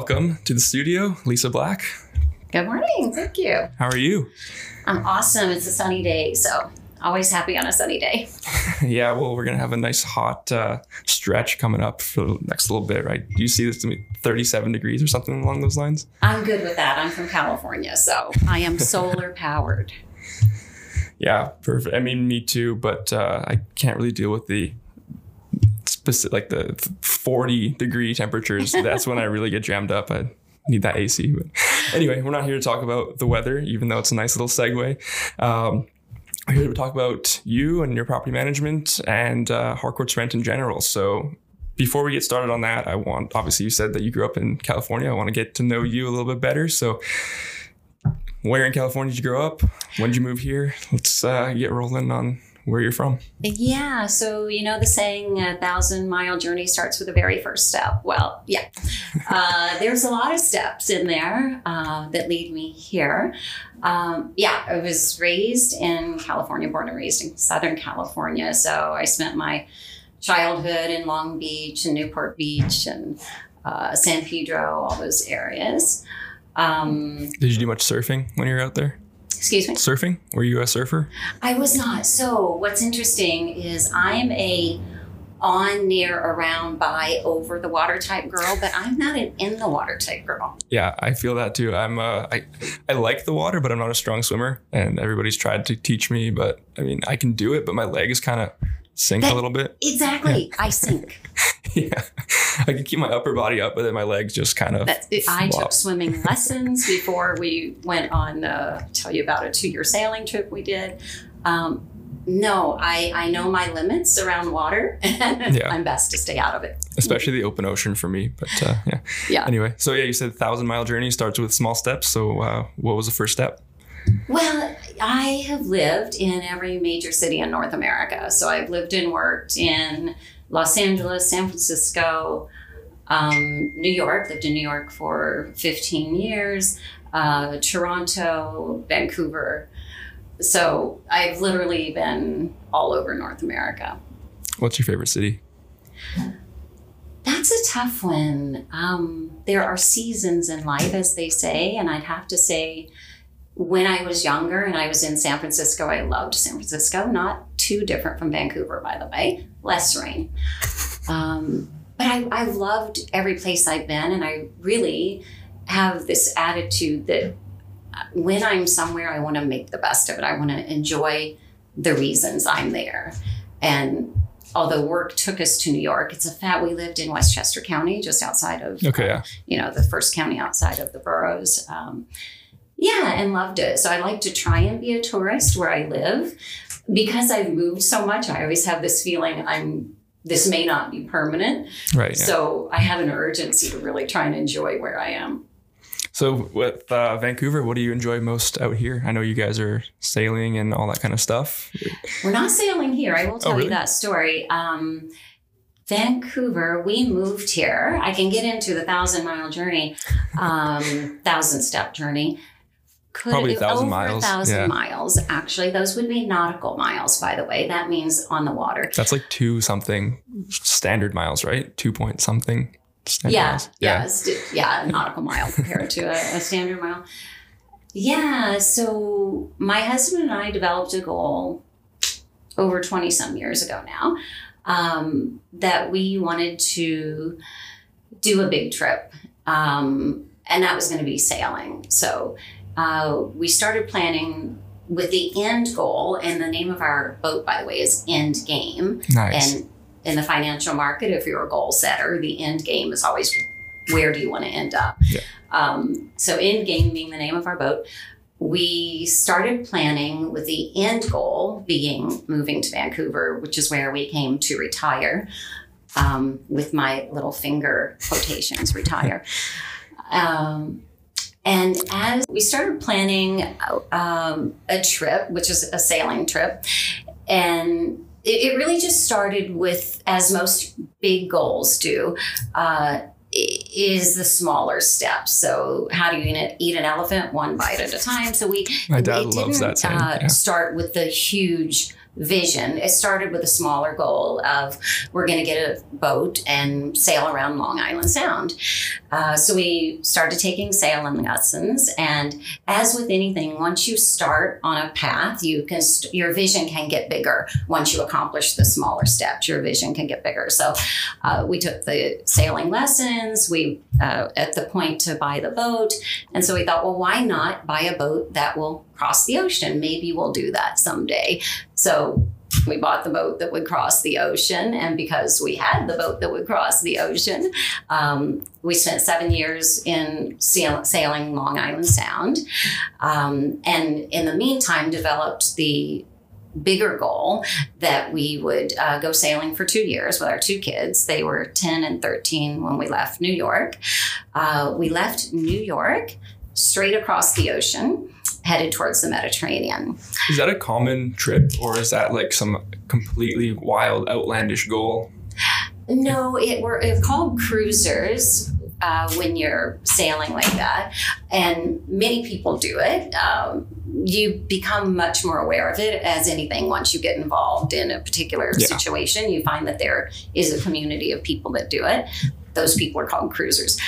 welcome to the studio, Lisa Black. Good morning. Thank you. How are you? I'm awesome. It's a sunny day, so always happy on a sunny day. yeah, well, we're gonna have a nice hot uh, stretch coming up for the next little bit, right? Do you see this to be 37 degrees or something along those lines? I'm good with that. I'm from California, so I am solar powered. Yeah, perfect. I mean, me too, but uh, I can't really deal with the specific, like the 40 degree temperatures. That's when I really get jammed up. I need that AC. But anyway, we're not here to talk about the weather, even though it's a nice little segue. Um, we're here to talk about you and your property management and uh, Harcourts rent in general. So before we get started on that, I want obviously you said that you grew up in California. I want to get to know you a little bit better. So where in California did you grow up? When did you move here? Let's uh, get rolling on where you're from. Yeah. So, you know, the saying, a thousand mile journey starts with the very first step. Well, yeah. Uh, there's a lot of steps in there uh, that lead me here. Um, yeah, I was raised in California, born and raised in Southern California. So I spent my childhood in Long Beach and Newport Beach and uh, San Pedro, all those areas. Um, Did you do much surfing when you were out there? Excuse me? Surfing? Were you a surfer? I was not. So, what's interesting is I'm a on, near, around, by, over the water type girl, but I'm not an in the water type girl. Yeah, I feel that too. I'm uh, I I like the water, but I'm not a strong swimmer, and everybody's tried to teach me. But I mean, I can do it, but my leg is kind of sink That- a little bit. Exactly. I sink. yeah, I can keep my upper body up, but then my legs just kind of. That's, I took swimming lessons before we went on. Uh, tell you about a two-year sailing trip we did. Um, no, I I know my limits around water, and Yeah. I'm best to stay out of it. especially the open ocean for me. But uh, yeah. Yeah. Anyway, so yeah, you said thousand mile journey starts with small steps. So uh, what was the first step? Well, I have lived in every major city in North America. So I've lived and worked in Los Angeles, San Francisco, um, New York, lived in New York for 15 years, uh, Toronto, Vancouver. So I've literally been all over North America. What's your favorite city? That's a tough one. Um, there are seasons in life, as they say, and I'd have to say, when I was younger and I was in San Francisco, I loved San Francisco. Not too different from Vancouver, by the way. Less rain, um, but I, I loved every place I've been, and I really have this attitude that uh, when I'm somewhere, I want to make the best of it. I want to enjoy the reasons I'm there, and although work took us to New York, it's a fact we lived in Westchester County, just outside of Okay, yeah. you know the first county outside of the boroughs. Um, yeah, and loved it. So I like to try and be a tourist where I live because I've moved so much. I always have this feeling I'm this may not be permanent. Right. Yeah. So I have an urgency to really try and enjoy where I am. So with uh, Vancouver, what do you enjoy most out here? I know you guys are sailing and all that kind of stuff. We're not sailing here. I will tell Oh, really? you that story. Um, Vancouver, we moved here. I can get into the thousand mile journey, um, thousand step journey. Could Probably a thousand over miles, A thousand yeah. miles. Actually, those would be nautical miles, by the way. That means on the water. That's like two something standard miles, right? Two point something. Standard Yeah, miles. yeah, yeah, a nautical mile compared to a, a standard mile. Yeah, so my husband and I developed a goal over 20 some years ago now um, that we wanted to do a big trip. Um, and that was going to be sailing. So uh, we started planning with the end goal, and the name of our boat, by the way, is End Game. Nice. And in the financial market, if you're a goal setter, the end game is always where do you want to end up? Yeah. Um, so, end game being the name of our boat, we started planning with the end goal being moving to Vancouver, which is where we came to retire. Um, with my little finger quotations, retire. Um, and as we started planning um, a trip, which is a sailing trip, and it, it really just started with, as most big goals do, uh, is the smaller steps. So, how do you eat, eat an elephant one bite at a time? So we My dad it loves didn't, that saying. Uh, yeah. Start with the huge vision. It started with a smaller goal of we're going to get a boat and sail around Long Island Sound. Uh, so we started taking sailing lessons, and as with anything, once you start on a path, you can st- your vision can get bigger. Once you accomplish the smaller steps, your vision can get bigger. So uh, we took the sailing lessons. We uh, at the point to buy the boat, and so we thought, well, why not buy a boat that will cross the ocean? Maybe we'll do that someday. So we bought the boat that would cross the ocean. And because we had the boat that would cross the ocean, um, we spent seven years in sail- sailing Long Island Sound. Um, and in the meantime, developed the bigger goal that we would uh, go sailing for two years with our two kids. They were 10 and 13 when we left New York. Uh, we left New York straight across the ocean headed towards the Mediterranean. Is that a common trip or is that like some completely wild, outlandish goal? No, it were it's called cruisers. Uh, when you're sailing like that, and many people do it. Um, you become much more aware of it as anything once you get involved in a particular Yeah. situation. You find that there is a community of people that do it. Those people are called cruisers.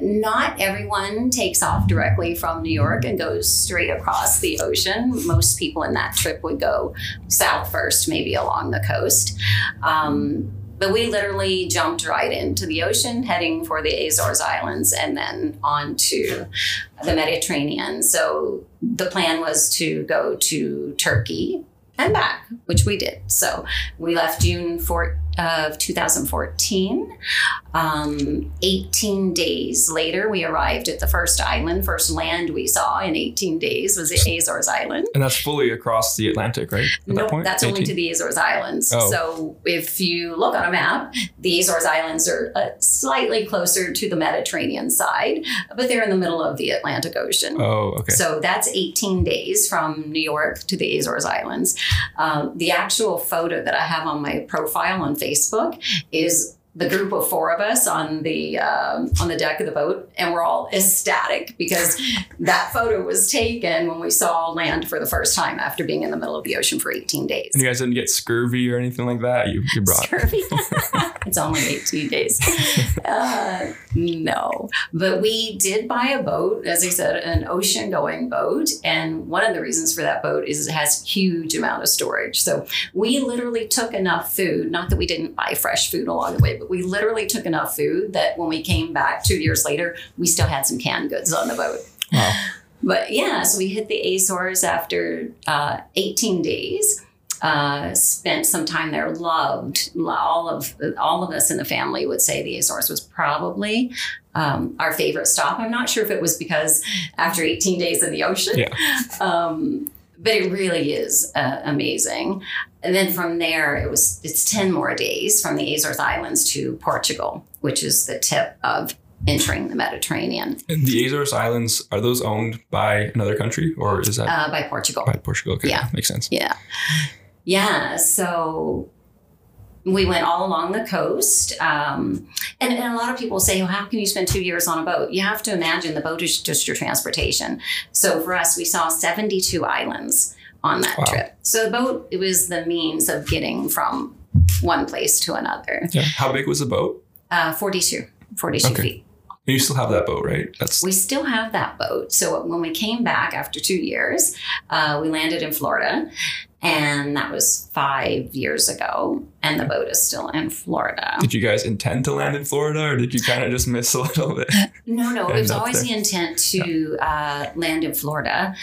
Not everyone takes off directly from New York and goes straight across the ocean. Most people in that trip would go south first, maybe along the coast. Um, but we literally jumped right into the ocean, heading for the Azores Islands and then on to the Mediterranean. So the plan was to go to Turkey and back, which we did. So we left June 4, of 2014. Um, 18 days later, we arrived at the first island. First land we saw in 18 days was the Azores Island. And that's fully across the Atlantic, right? At No, that point? that's only to the Azores Islands. Oh. So if you look on a map, the Azores Islands are uh, slightly closer to the Mediterranean side, but they're in the middle of the Atlantic Ocean. Oh, okay. So that's 18 days from New York to the Azores Islands. Um, the actual photo that I have on my profile on Facebook is the group of four of us on the um, on the deck of the boat, and we're all ecstatic because that photo was taken when we saw land for the first time after being in the middle of the ocean for 18 days. and you guys didn't get scurvy or anything like that? You, you brought. Scurvy. it's only 18 days. Uh, no, but we did buy a boat, as I said, an ocean going boat. And one of the reasons for that boat is it has huge amount of storage. So we literally took enough food, not that we didn't buy fresh food along the way, but we literally took enough food that when we came back two years later, we still had some canned goods on the boat. Wow. But yeah, so we hit the Azores after uh, 18 days. Uh, spent some time there. Loved all of all of us in the family would say the Azores was probably um, our favorite stop. I'm not sure if it was because after 18 days in the ocean, Yeah. um, but it really is uh, amazing. And then from there, it was it's 10 more days from the Azores Islands to Portugal, which is the tip of entering the Mediterranean And the Azores Islands, are those owned by another country or is that uh, by Portugal. by Portugal? Okay. Yeah. Makes sense. Yeah. Yeah. So we went all along the coast. Um, and, and a lot of people say, well, how can you spend two years on a boat? You have to imagine the boat is just your transportation. So for us, we saw 72 islands on that Wow. trip. So the boat, it was the means of getting from one place to another. Yeah. How big was the boat? Uh, 42, 42 Okay. feet. You still have that boat, right? That's We still have that boat. So when we came back after two years, uh, we landed in Florida, and that was five years ago. And the boat is still in Florida. Did you guys intend to land in Florida or did you kind of just miss a little bit? No, no, it was always there. the intent to uh, land in Florida.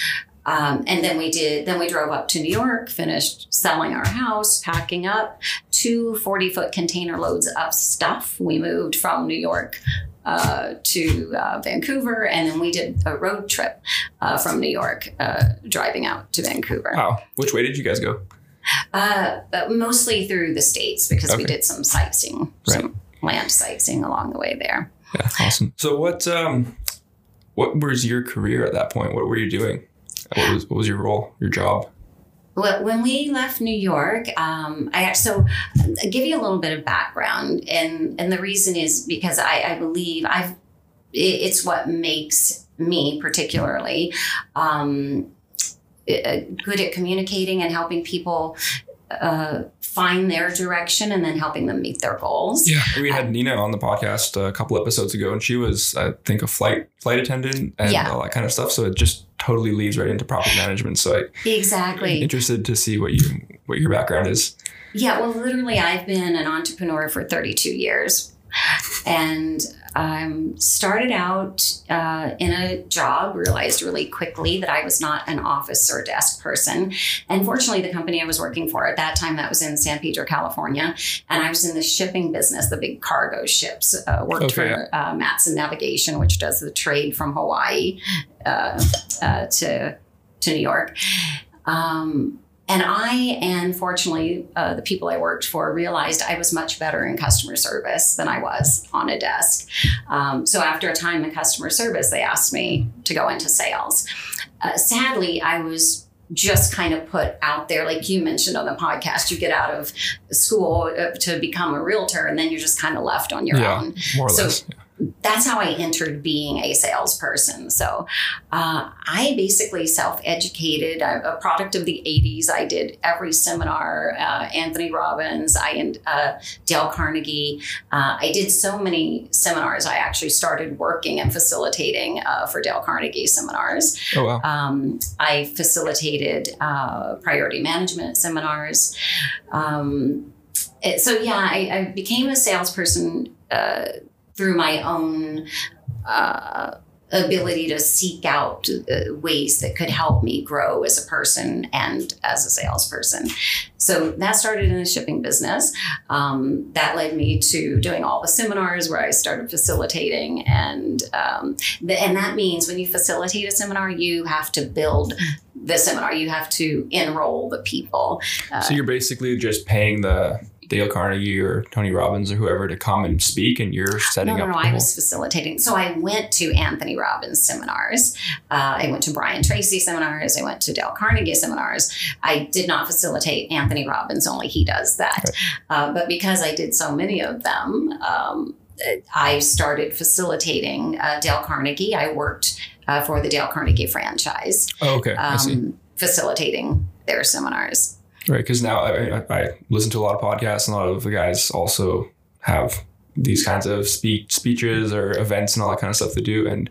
Um, and then we did, then we drove up to New York, finished selling our house, packing up two 40 foot container loads of stuff. We moved from New York uh, to uh, Vancouver, and then we did a road trip uh, from New York, uh, driving out to Vancouver. Wow. Which way did you guys go? Uh, mostly through the States because we did some sightseeing, some land sightseeing along the way there. Yeah, awesome. So what um what was your career at that point? What were you doing? What was what was your role, your job? Well, when we left New York, um, I so I'll give you a little bit of background, and and the reason is because I, I believe I've it's what makes me particularly um, good at communicating and helping people uh, find their direction and then helping them meet their goals. Yeah, we had Nina on the podcast a couple episodes ago, and she was, I think, a flight flight attendant and Yeah. all that kind of stuff. So it just totally leads right into property management. So I, I'm Exactly. interested to see what you what your background is. Yeah, well, literally, I've been an entrepreneur for 32 years. And um, started out uh, in a job, realized really quickly that I was not an office or desk person. And fortunately, the company I was working for at that time, that was in San Pedro, California, and I was in the shipping business, the big cargo ships. Uh, worked Okay, for uh, Matson Navigation, which does the trade from Hawaii uh, uh, to to New York. Um, and I and fortunately, uh, the people I worked for realized I was much better in customer service than I was on a desk. Um, so after a time in customer service, they asked me to go into sales. Uh, sadly, I was just kind of put out there, like you mentioned on the podcast, you get out of school uh, to become a realtor, and then you're just kind of left on your Yeah. own More or So- less. That's how I entered being a salesperson. So uh, I basically self educated, a product of the 80s. I did every seminar, uh, Anthony Robbins, I and uh, Dale Carnegie. Uh, I did so many seminars. I actually started working and facilitating uh, for Dale Carnegie seminars. Oh wow. Um, I facilitated uh, priority management seminars. Um, it- so yeah, I, I became a salesperson uh, through my own uh, ability to seek out uh, ways that could help me grow as a person and as a salesperson. So that started in the shipping business. Um, that led me to doing all the seminars where I started facilitating, and um, the, and that means when you facilitate a seminar, you have to build the seminar. You have to enroll the people. Uh, so you're basically just paying the Dale Carnegie or Tony Robbins or whoever to come and speak, and you're setting no, no, up. no. the I was facilitating. So I went to Anthony Robbins seminars. Uh, I went to Brian Tracy seminars. I went to Dale Carnegie seminars. I did not facilitate Anthony Robbins, only he does that. Uh, but because I did so many of them, um, I started facilitating uh, Dale Carnegie. I worked uh, for the Dale Carnegie franchise, Oh, okay, I see. um, facilitating their seminars. Right, because now I, I, listen to a lot of podcasts, and a lot of the guys also have these kinds of speak speeches or events and all that kind of stuff to do, and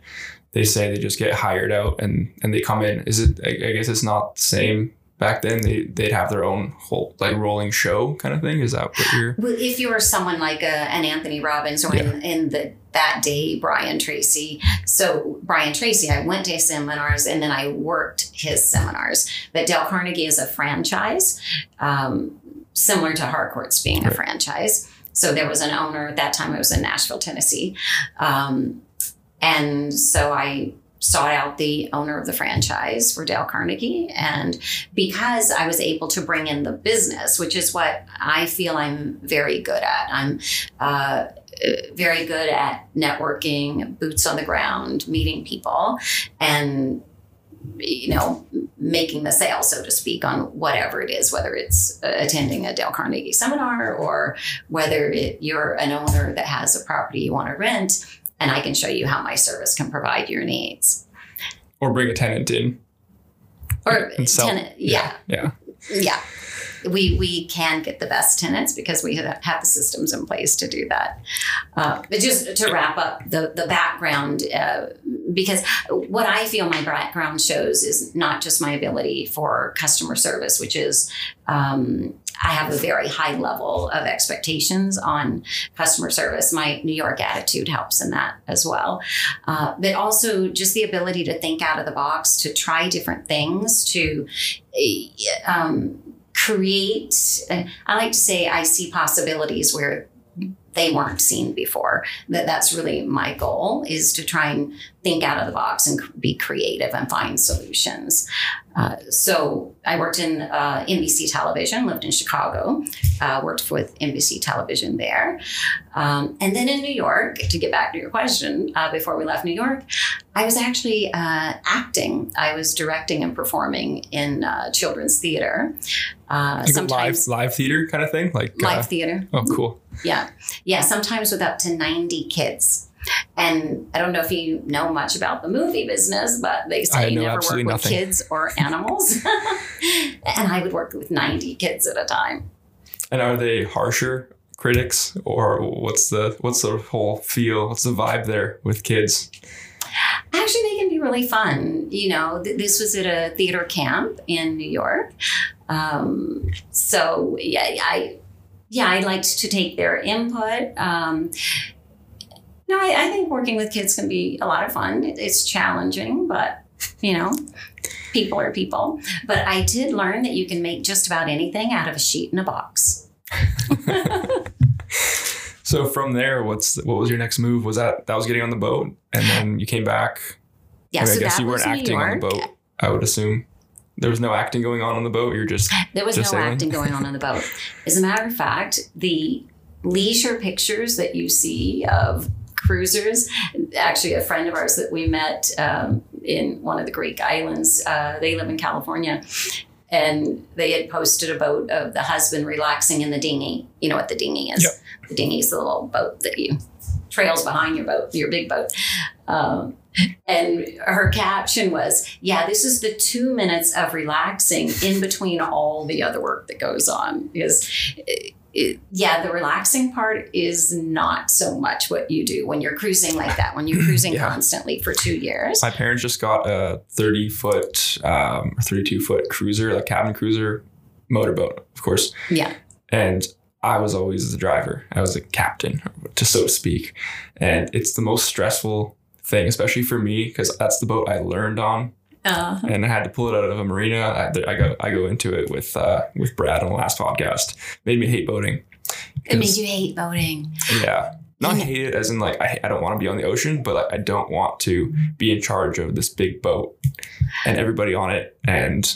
they say they just get hired out and and they come in. Is it? I guess it's not the same back then. They they'd have their own whole like rolling show kind of thing. Is that what you're? Well, if you were someone like a, an Anthony Robbins or in, in the that day Brian Tracy, so Brian Tracy, I went to his seminars and then I worked his seminars. But Dale Carnegie is a franchise, um, similar to Harcourts being a franchise. So there was an owner at that time. I was in Nashville, Tennessee, um, and so I sought out the owner of the franchise for Dale Carnegie. And because I was able to bring in the business, which is what I feel I'm very good at, I'm uh, very good at networking, boots on the ground, meeting people, and you know, making the sale, so to speak, on whatever it is, whether it's attending a Dale Carnegie seminar or whether it, you're an owner that has a property you want to rent, and I can show you how my service can provide your needs. Or bring a tenant in. Or tenant, yeah, Yeah. yeah. We, we can get the best tenants because we have the systems in place to do that. Uh, but just to wrap up the, the background, uh, because what I feel my background shows is not just my ability for customer service, which is um, I have a very high level of expectations on customer service. My New York attitude helps in that as well. Uh, but also just the ability to think out of the box, to try different things, to uh, um, create. I like to say I see possibilities where they weren't seen before. That that's really my goal is to try and think out of the box and be creative and find solutions. Uh, so I worked in uh, NBC Television, lived in Chicago, uh, worked with NBC Television there, um, and then in New York. To get back to your question, uh, before we left New York, I was actually uh, acting. I was directing and performing in uh, children's theater. Uh, Like a live sometimes live theater kind of thing. Like live theater. oh, cool. Yeah. Yeah. Sometimes with up to 90 kids. And I don't know if you know much about the movie business, but they say you never work with nothing. kids or animals. and I would work with 90 kids at a time. And are they harsher critics, or what's the what's the whole feel? What's the vibe there with kids? Actually, they can be really fun. You know, th- this was at a theater camp in New York. Um, so yeah, I yeah, I liked to take their input. Um, no, I, I think working with kids can be a lot of fun. It's challenging, but you know, people are people. But I did learn that you can make just about anything out of a sheet in a box. So from there, what's what was your next move? Was that that was getting on the boat, and then you came back? Yeah, I, mean, so I guess you weren't acting on the boat. I would assume there was no acting going on on the boat. You're just There was Just no sailing? acting going on on the boat. As a matter of fact, the leisure pictures that you see of cruisers, actually, a friend of ours that we met um, in one of the Greek islands, uh, they live in California. And they had posted a boat of the husband relaxing in the dinghy. You know what the dinghy is? Yep. The dinghy is the little boat that you trails behind your boat, your big boat. Um, and her caption was, Yeah, this is the two minutes of relaxing in between all the other work that goes on. Because, it, yeah, the relaxing part is not so much what you do when you're cruising like that, when you're cruising Yeah. constantly for two years. my parents just got a 30 foot um, or 32 foot cruiser, like cabin cruiser motorboat, of course. Yeah. And I was always the driver. I was a captain, to so to speak. And it's the most stressful thing, especially for me, because that's the boat I learned on, Uh, and I had to pull it out of a marina. I, I go, I go into it with uh, with Brad on the last podcast. Made me hate boating. it made you hate boating. yeah. Not Yeah. hate it as in like I, I don't want to be on the ocean, but like I don't want to be in charge of this big boat and everybody on it and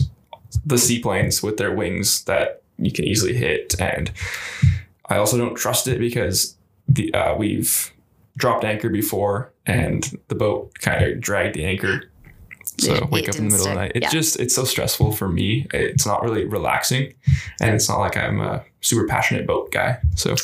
the seaplanes with their wings that you can easily hit. And I also don't trust it because the uh, we've dropped anchor before and the boat kind of dragged the anchor. So It- wake up in the middle of the night. It's Yeah. just it's so stressful for me. It's not really relaxing, and it's not like I'm a super passionate boat guy. So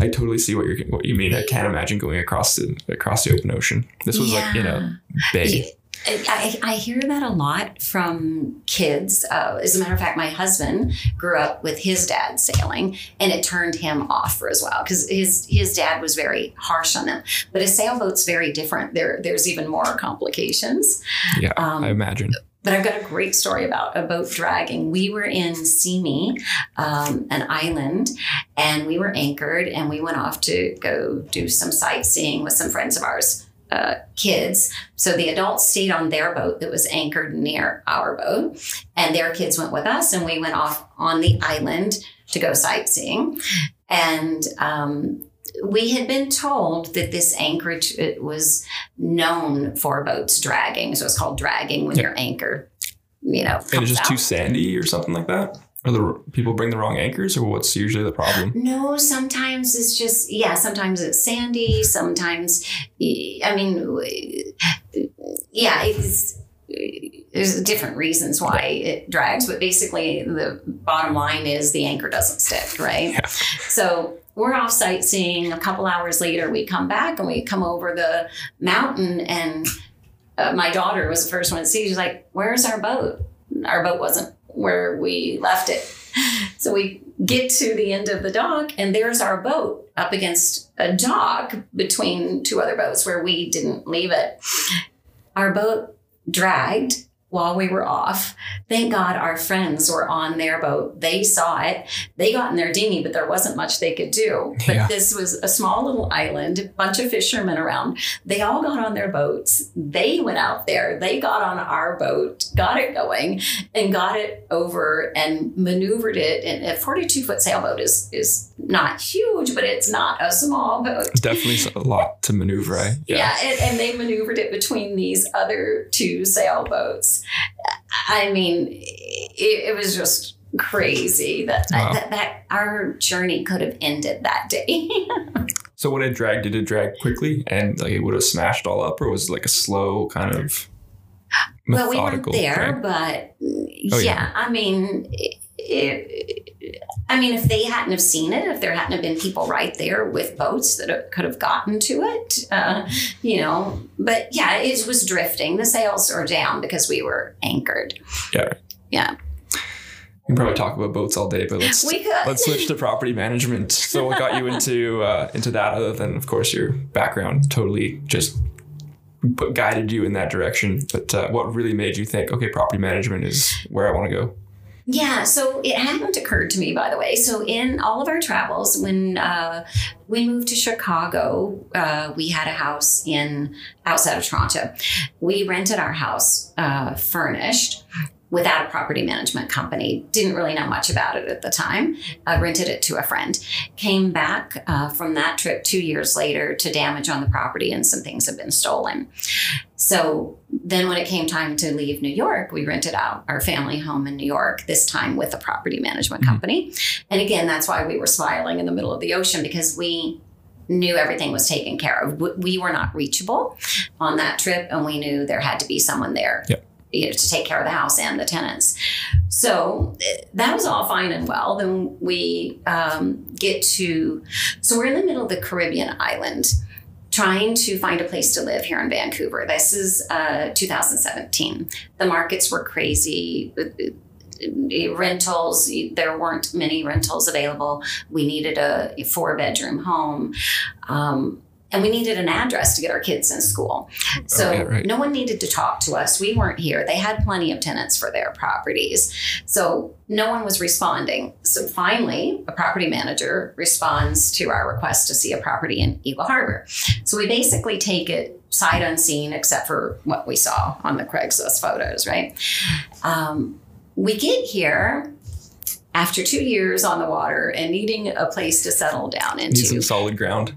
I totally see what you're what you mean. I can't imagine going across the across the open ocean. This was like in a bay. I, I hear that a lot from kids. Uh, as a matter of fact, my husband grew up with his dad sailing, and it turned him off for as well because his his dad was very harsh on them. But a sailboat's very different. There there's even more complications. Yeah, Um, I imagine. But I've got a great story about a boat dragging. We were in Symi, um, an island, and we were anchored, and we went off to go do some sightseeing with some friends of ours, uh, kids. So the adults stayed on their boat that was anchored near our boat, and their kids went with us, and we went off on the island to go sightseeing. And um, we had been told that this anchorage it was known for boats dragging. So it's called dragging when Yeah. your anchor, you know, And it's just out. too sandy or something like that. Or the people bring the wrong anchors, or what's usually the problem? No, sometimes it's just yeah. Sometimes it's sandy. Sometimes, I mean, yeah, it's there's different reasons why it drags, but basically the bottom line is the anchor doesn't stick, right? Yeah. So we're off sightseeing. A couple hours later, we come back and we come over the mountain, and uh, my daughter was the first one to see. She's like, "Where's our boat?" Our boat wasn't where we left it. So we get to the end of the dock, and there's our boat up against a dock between two other boats where we didn't leave it. Our boat dragged while we were off. Thank God our friends were on their boat. They saw it. They got in their dinghy, but there wasn't much they could do. But Yeah. this was a small little island, a bunch of fishermen around. They all got on their boats. They went out there. They got on our boat, got it going, and got it over and maneuvered it. And a 42 foot sailboat is is not huge, but it's not a small boat. Definitely a lot to maneuver. Right? Yeah, and, and they maneuvered it between these other two sailboats. I mean, it, it was just crazy that, Wow. that that our journey could have ended that day. So when it dragged, did it drag quickly and like it would have smashed all up, or was it like a slow kind of well, we weren't there, drag? but Oh, yeah, yeah. I mean, it, it, I mean, if they hadn't have seen it, if there hadn't have been people right there with boats that could have gotten to it, uh, you know. But yeah, it was drifting. The sails are down because we were anchored. Yeah. Yeah. We can probably talk about boats all day, but let's We could. let's switch to property management. So, what got you into uh, into that, other than of course your background, totally just guided you in that direction. But uh, what really made you think, okay, property management is where I want to go? Yeah, so it hadn't occurred to me, by the way. So in all of our travels, when uh, we moved to Chicago, uh, we had a house in outside of Toronto. We rented our house uh, furnished without a property management company. Didn't really know much about it at the time. Rented it to a friend. Came back uh, from that trip two years later to damage on the property, and some things had been stolen. So then, when it came time to leave New York, we rented out our family home in New York, this time with a property management Mhm. company. And again, that's why we were smiling in the middle of the ocean because we knew everything was taken care of. We were not reachable on that trip, and we knew there had to be someone there. Yep. You know, to take care of the house and the tenants. So eh, that was all fine and well. Then we um, get to, so we're in the middle of the Caribbean island trying to find a place to live here in Vancouver. This is uh, 2017. The markets were crazy. Rentals, there weren't many rentals available. We needed a four bedroom home. Um, and we needed an address to get our kids in school. So yeah, right. no one needed to talk to us. We weren't here. They had plenty of tenants for their properties. So no one was responding. So finally, a property manager responds to our request to see a property in Eagle Harbor. So we basically take it sight unseen, except for what we saw on the Craigslist photos, right? Um, we get here after two years on the water and needing a place to settle down You need some into. solid ground.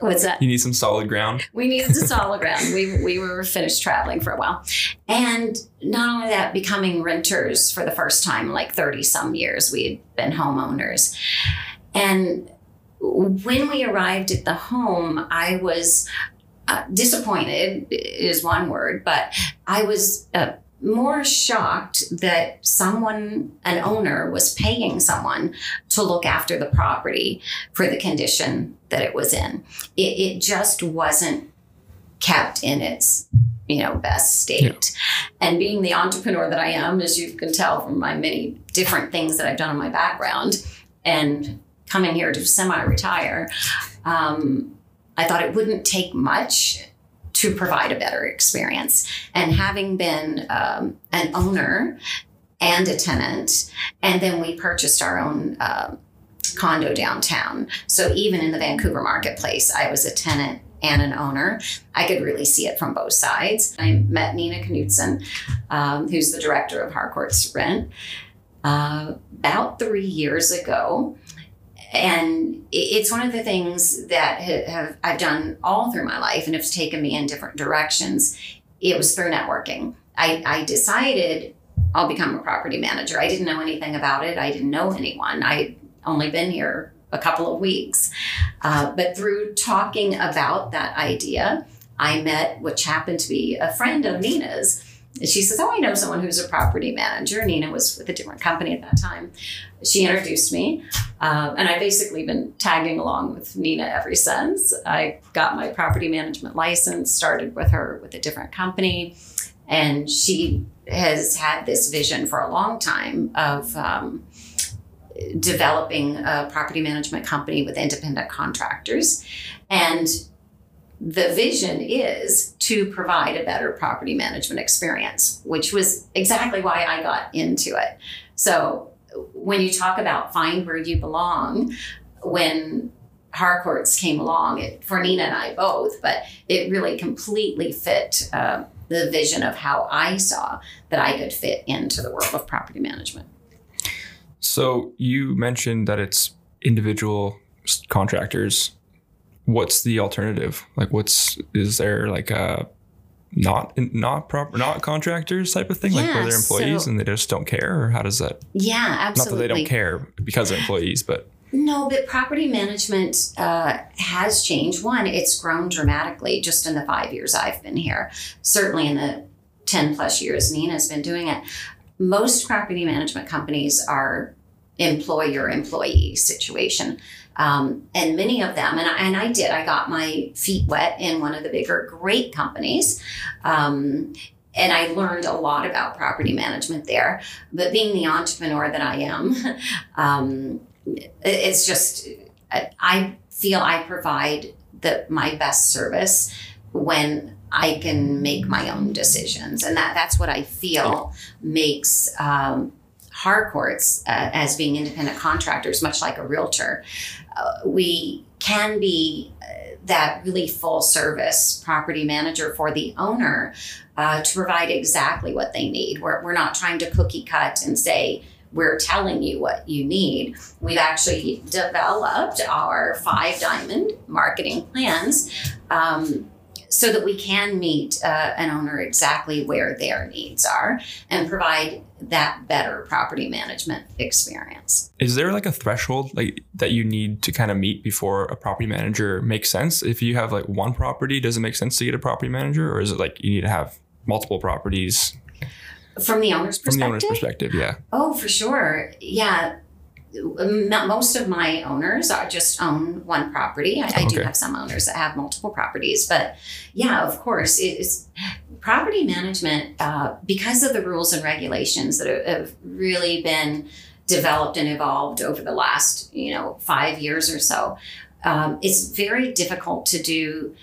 What's that? You need some solid ground. We needed to solid ground. We, we were finished traveling for a while. And not only that, becoming renters for the first time, like 30 some years, we had been homeowners. And when we arrived at the home, I was uh, disappointed, is one word, but I was uh, more shocked that someone, an owner, was paying someone to look after the property for the condition that it was in. It, it just wasn't kept in its you know best state and being the entrepreneur that i am as you can tell from my many different things that i've done in my background and coming here to semi-retire um, i thought it wouldn't take much to provide a better experience and having been um, an owner and a tenant and then we purchased our own um condo downtown so even in the vancouver marketplace i was a tenant and an owner. I could really see it from both sides. I met Nina Knudsen, um, who's the director of Harcourts Rent, uh, about three years ago. And it's one of the things that have I've done all through my life and it's taken me in different directions. It was through networking. I, I decided I'll become a property manager. I didn't know anything about it. I didn't know anyone. I'd only been here a couple of weeks. Uh, but through talking about that idea, I met which happened to be a friend of Nina's. And She says, Oh, I know someone who's a property manager. Nina was with a different company at that time. She introduced me, uh, and I've basically been tagging along with Nina ever since. I got my property management license, started with her with a different company, and she has had this vision for a long time of um, developing a property management company with independent contractors. And the vision is to provide a better property management experience, which was exactly why I got into it. So when you talk about find where you belong, when Harcourts came along, it, for Nina and I both, but it really completely fit uh, the vision of how I saw that I could fit into the world of property management. So you mentioned that it's individual contractors. What's the alternative? Like, what's is there like a not not proper not contractors type of thing, like where Yeah, they're employees so- and they just don't care, or how does that? Yeah, Not absolutely. that they don't care because they're employees, but No, but property management uh, has changed. One, it's grown dramatically just in the five years I've been here. Certainly in the 10 plus years Nina's been doing it. Most property management companies are employer employee situation. Um, and many of them, and I, and I did, I got my feet wet in one of the bigger, great companies. Um, and I learned a lot about property management there. But being the entrepreneur that I am, um, it's just, I feel I provide the, my best service when I can make my own decisions. And that, that's what I feel makes um, Harcourts uh, as being independent contractors, much like a realtor. Uh, we can be uh, that really full service property manager for the owner uh, to provide exactly what they need. We're, we're not trying to cookie cut and say, we're telling you what you need. We've actually developed our five diamond marketing plans um, so that we can meet uh, an owner exactly where their needs are and provide that better property management experience. Is there like a threshold like that you need to kind of meet before a property manager makes sense? If you have like one property, does it make sense to get a property manager or is it like you need to have multiple properties? From the owner's perspective? From the owner's perspective, yeah. Oh, for sure. Yeah most of my owners are just own one property. I, I okay. do have some owners that have multiple properties, but yeah, of course, it's property management uh, because of the rules and regulations that have really been developed and evolved over the last you know five years or so. Um, it's very difficult to do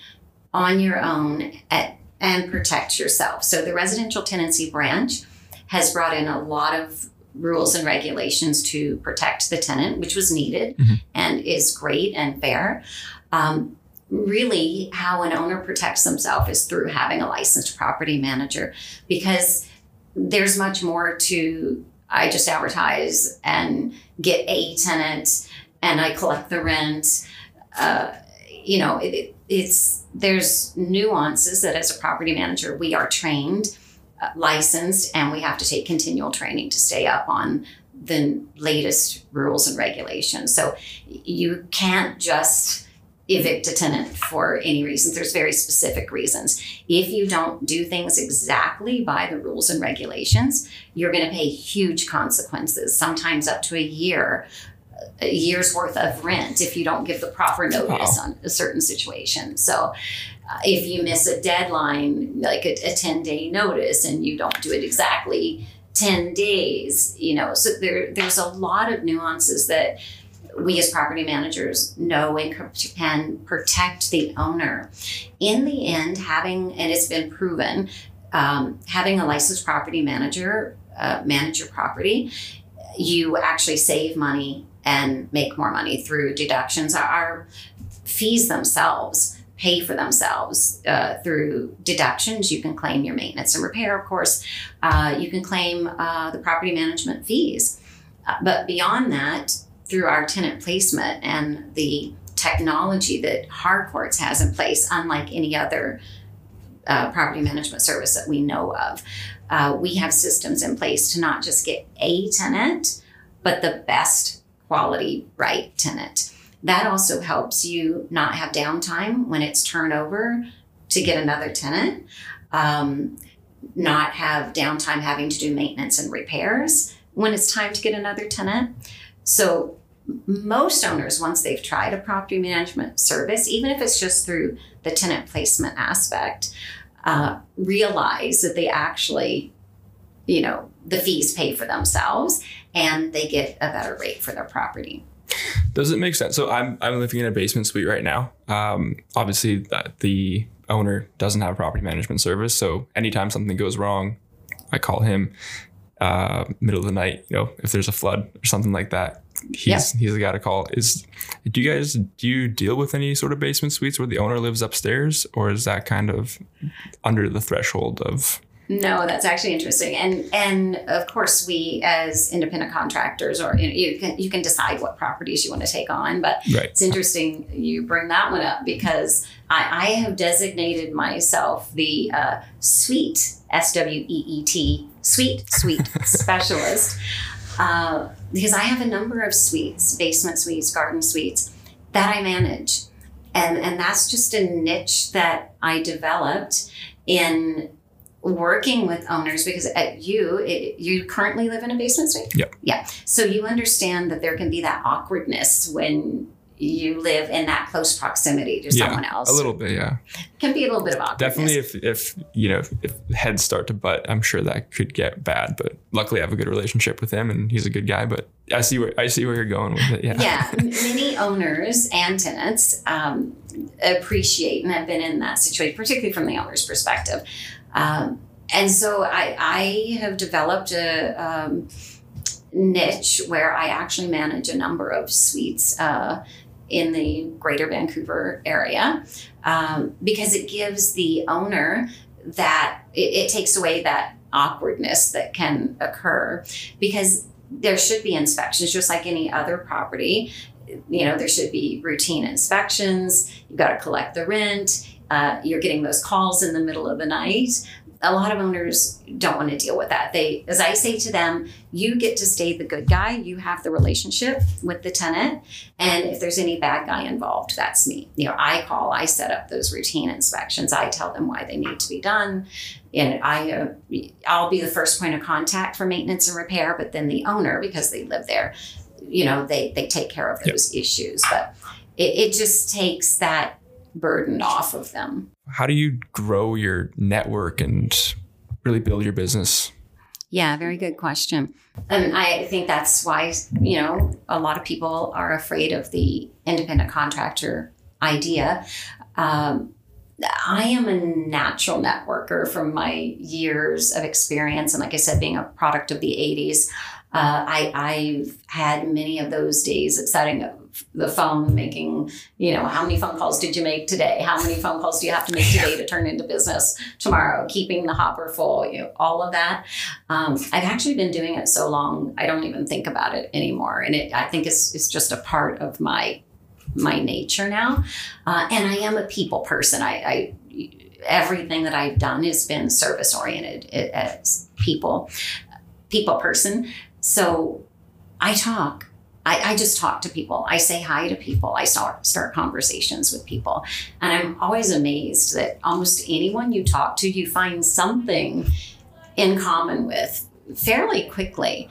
on your own at, and protect yourself. So the residential tenancy branch has brought in a lot of rules and regulations to protect the tenant, which was needed mm-hmm. and is great and fair. Um, really, how an owner protects themselves is through having a licensed property manager because there's much more to I just advertise and get a tenant and I collect the rent. Uh, you know, it, it's there's nuances that as a property manager we are trained licensed and we have to take continual training to stay up on the latest rules and regulations. So you can't just evict a tenant for any reasons. There's very specific reasons. If you don't do things exactly by the rules and regulations, you're going to pay huge consequences, sometimes up to a year a year's worth of rent if you don't give the proper notice wow. on a certain situation. So uh, if you miss a deadline, like a, a 10 day notice, and you don't do it exactly 10 days, you know, so there, there's a lot of nuances that we as property managers know and can protect the owner. In the end, having, and it's been proven, um, having a licensed property manager uh, manage your property, you actually save money and make more money through deductions. Our fees themselves pay for themselves uh, through deductions. You can claim your maintenance and repair, of course. Uh, you can claim uh, the property management fees. Uh, but beyond that, through our tenant placement and the technology that Harcourts has in place, unlike any other uh, property management service that we know of, uh, we have systems in place to not just get a tenant, but the best quality right tenant that also helps you not have downtime when it's turnover to get another tenant, um, not have downtime having to do maintenance and repairs when it's time to get another tenant. So, most owners, once they've tried a property management service, even if it's just through the tenant placement aspect, uh, realize that they actually, you know, the fees pay for themselves and they get a better rate for their property. Does it make sense? So I'm I'm living in a basement suite right now. Um, obviously, the owner doesn't have a property management service, so anytime something goes wrong, I call him. Uh, middle of the night, you know, if there's a flood or something like that, he's yep. he's the guy to call. Is do you guys do you deal with any sort of basement suites where the owner lives upstairs, or is that kind of under the threshold of no, that's actually interesting, and and of course we as independent contractors, or you, know, you can you can decide what properties you want to take on. But right. it's interesting you bring that one up because I, I have designated myself the uh, sweet S W E E T sweet suite specialist uh, because I have a number of suites, basement suites, garden suites that I manage, and and that's just a niche that I developed in working with owners because at you it, you currently live in a basement suite Yep. yeah so you understand that there can be that awkwardness when you live in that close proximity to Yeah, someone else A little bit, yeah. can be a little bit of awkwardness Definitely, if if you know if heads start to butt, I'm sure that could get bad. But luckily, I have a good relationship with him, and he's a good guy. But I see where I see where you're going with it. Yeah. yeah, many owners and tenants um, appreciate and have been in that situation, particularly from the owner's perspective. Um, and so I, I have developed a um, niche where I actually manage a number of suites uh, in the greater Vancouver area um, because it gives the owner that it, it takes away that awkwardness that can occur. Because there should be inspections just like any other property. You know there should be routine inspections. You've got to collect the rent uh, you're getting those calls in the middle of the night a lot of owners don't want to deal with that. They as i say to them you get to stay the good guy you have the relationship with the tenant and if there's any bad guy involved that's me. You know i call i set up those routine inspections i tell them why they need to be done and I, uh, I'll be the first point of contact for maintenance and repair, but then the owner, because they live there, you know, they they take care of those issues. But it, it just takes that burden off of them. How do you grow your network and really build your business? Yeah, very good question. And I think that's why, you know, a lot of people are afraid of the independent contractor idea. Um, I am a natural networker from my years of experience. And like I said, being a product of the 80s, uh, I, I've had many of those days of setting up the phone, making, you know, how many phone calls did you make today? How many phone calls do you have to make today to turn into business tomorrow? Keeping the hopper full, you know, all of that. Um, I've actually been doing it so long, I don't even think about it anymore. And it, I think it's, it's just a part of my my nature now. Uh, and I am a people person. I, I everything that I've done has been service oriented as people people person. So I talk. I, I, just talk to people. I say hi to people. I start start conversations with people, and I'm always amazed that almost anyone you talk to, you find something in common with fairly quickly.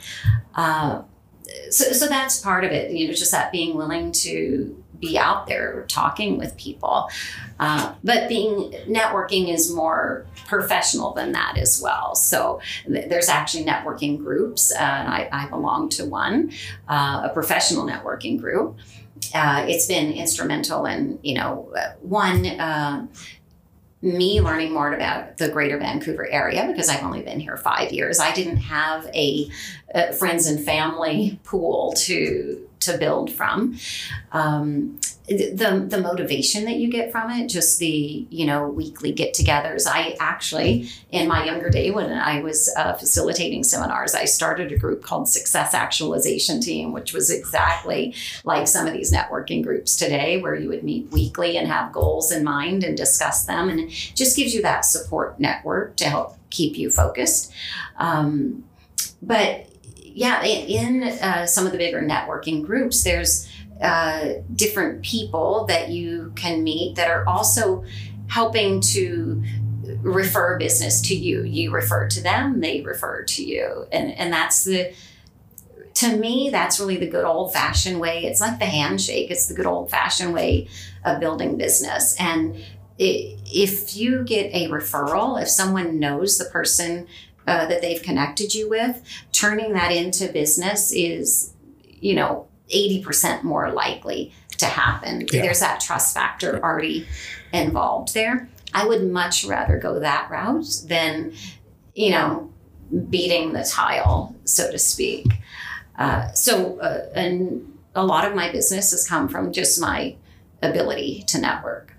Uh, so, so that's part of it. You know, just that being willing to be out there talking with people. Uh, but being networking is more professional than that as well. So th- there's actually networking groups, uh, and I, I, belong to one, uh, a professional networking group. Uh, it's been instrumental in, you know, one uh, me learning more about the greater Vancouver area because I've only been here five years. I didn't have a, a friends and family pool to to build from. Um, the the motivation that you get from it, just the you know weekly get-togethers. I actually, in my younger day, when I was uh, facilitating seminars, I started a group called Success Actualization Team, which was exactly like some of these networking groups today, where you would meet weekly and have goals in mind and discuss them, and just gives you that support network to help keep you focused. Um, but yeah, in, uh, some of the bigger networking groups, there's uh, different people that you can meet that are also helping to refer business to you. You refer to them, they refer to you. And, and that's the, to me, that's really the good old fashioned way. It's like the handshake, it's the good old fashioned way of building business. And it, if you get a referral, if someone knows the person uh, that they've connected you with, turning that into business is, you know, 80% more likely to happen. Yeah. There's that trust factor already involved there. I would much rather go that route than, you know, beating the tile, so to speak. Uh, so, uh, and a lot of my business has come from just my ability to network.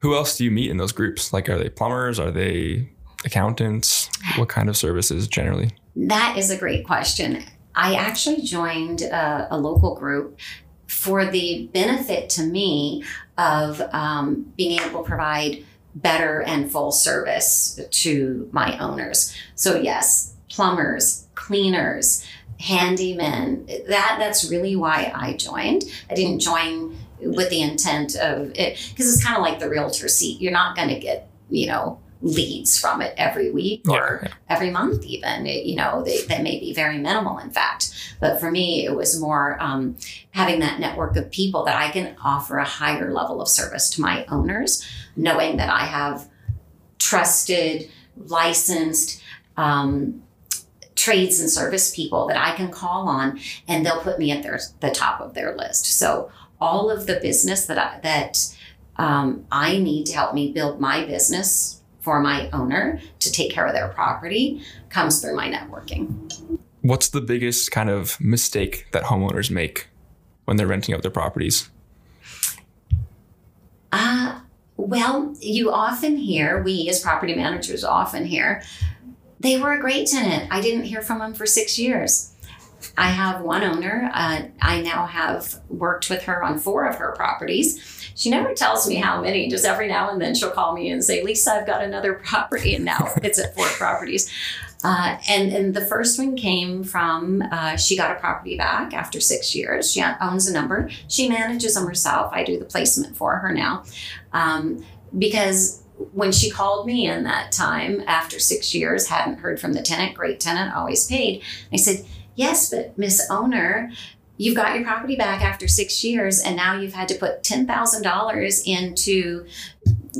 Who else do you meet in those groups? Like, are they plumbers? Are they accountants? What kind of services generally? That is a great question. I actually joined a, a local group for the benefit to me of um, being able to provide better and full service to my owners. So yes, plumbers, cleaners, handymen. That that's really why I joined. I didn't join with the intent of it because it's kind of like the realtor seat. You're not going to get you know leads from it every week or yeah, yeah. every month, even. It, you know, they, they, may be very minimal, in fact. But for me, it was more um, having that network of people that I can offer a higher level of service to my owners, knowing that I have trusted, licensed, um, trades and service people that I can call on, and they'll put me at their the top of their list. So all of the business that I, that um, I need to help me build my business for my owner to take care of their property comes through my networking. What's the biggest kind of mistake that homeowners make when they're renting out their properties? Uh, well, you often hear, we as property managers often hear, they were a great tenant. I didn't hear from them for six years. I have one owner. Uh, I now have worked with her on four of her properties. She never tells me how many, just every now and then she'll call me and say, Lisa, I've got another property. And now it's at four properties. Uh, and, and the first one came from uh, she got a property back after six years. She owns a number. She manages them herself. I do the placement for her now. Um, because when she called me in that time after six years, hadn't heard from the tenant, great tenant, always paid. I said, Yes, but Miss Owner, you've got your property back after six years, and now you've had to put $10,000 into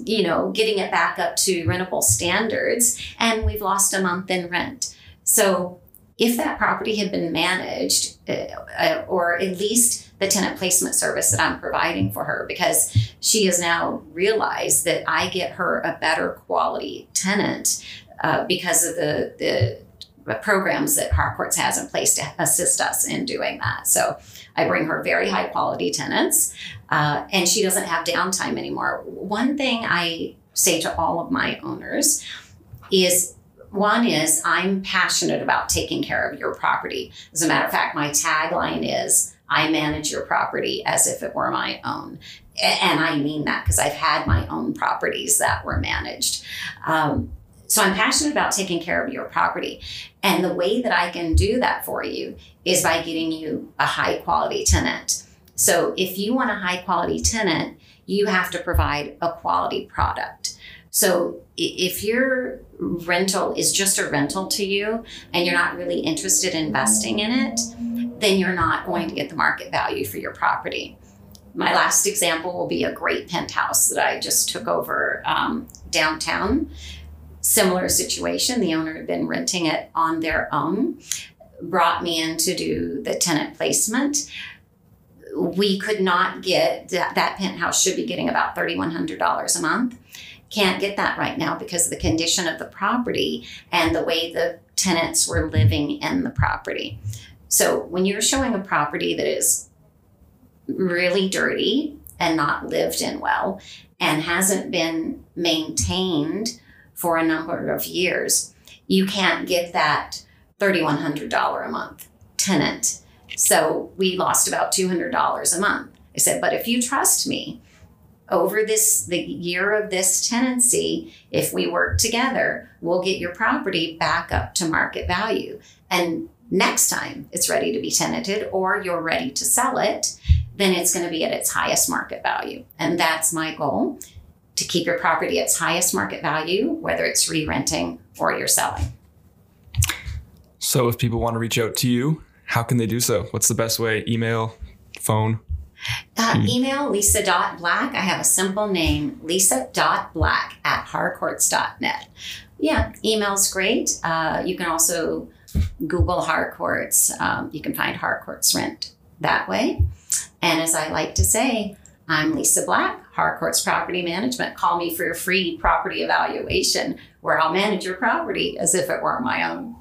you know, getting it back up to rentable standards, and we've lost a month in rent. So, if that property had been managed, uh, uh, or at least the tenant placement service that I'm providing for her, because she has now realized that I get her a better quality tenant uh, because of the the programs that Harcourts has in place to assist us in doing that. So I bring her very high quality tenants, uh, and she doesn't have downtime anymore. One thing I say to all of my owners is one is I'm passionate about taking care of your property. As a matter of fact, my tagline is I manage your property as if it were my own. And I mean that because I've had my own properties that were managed. Um, so I'm passionate about taking care of your property. And the way that I can do that for you is by getting you a high quality tenant. So if you want a high quality tenant, you have to provide a quality product. So if your rental is just a rental to you and you're not really interested in investing in it, then you're not going to get the market value for your property. My last example will be a great penthouse that I just took over um, downtown similar situation. The owner had been renting it on their own, brought me in to do the tenant placement. We could not get that, that penthouse should be getting about $3,100 a month. Can't get that right now because of the condition of the property and the way the tenants were living in the property. So when you're showing a property that is really dirty and not lived in well and hasn't been maintained for a number of years, you can't get that $3,100 a month tenant. So we lost about $200 a month. I said, but if you trust me, over this the year of this tenancy, if we work together, we'll get your property back up to market value. And next time it's ready to be tenanted or you're ready to sell it, then it's going to be at its highest market value. And that's my goal to keep your property at its highest market value, whether it's re renting or you're selling. So, if people want to reach out to you, how can they do so? What's the best way? Email, phone? Uh, hmm. email lisa.black. I have a simple name, lisa.black at harcourts.net. Yeah, email's great. Uh, you can also Google Harcourts. Um, you can find Harcourts Rent that way. And as I like to say, I'm Lisa Black, Harcourts Property Management. Call me for your free property evaluation where I'll manage your property as if it were my own.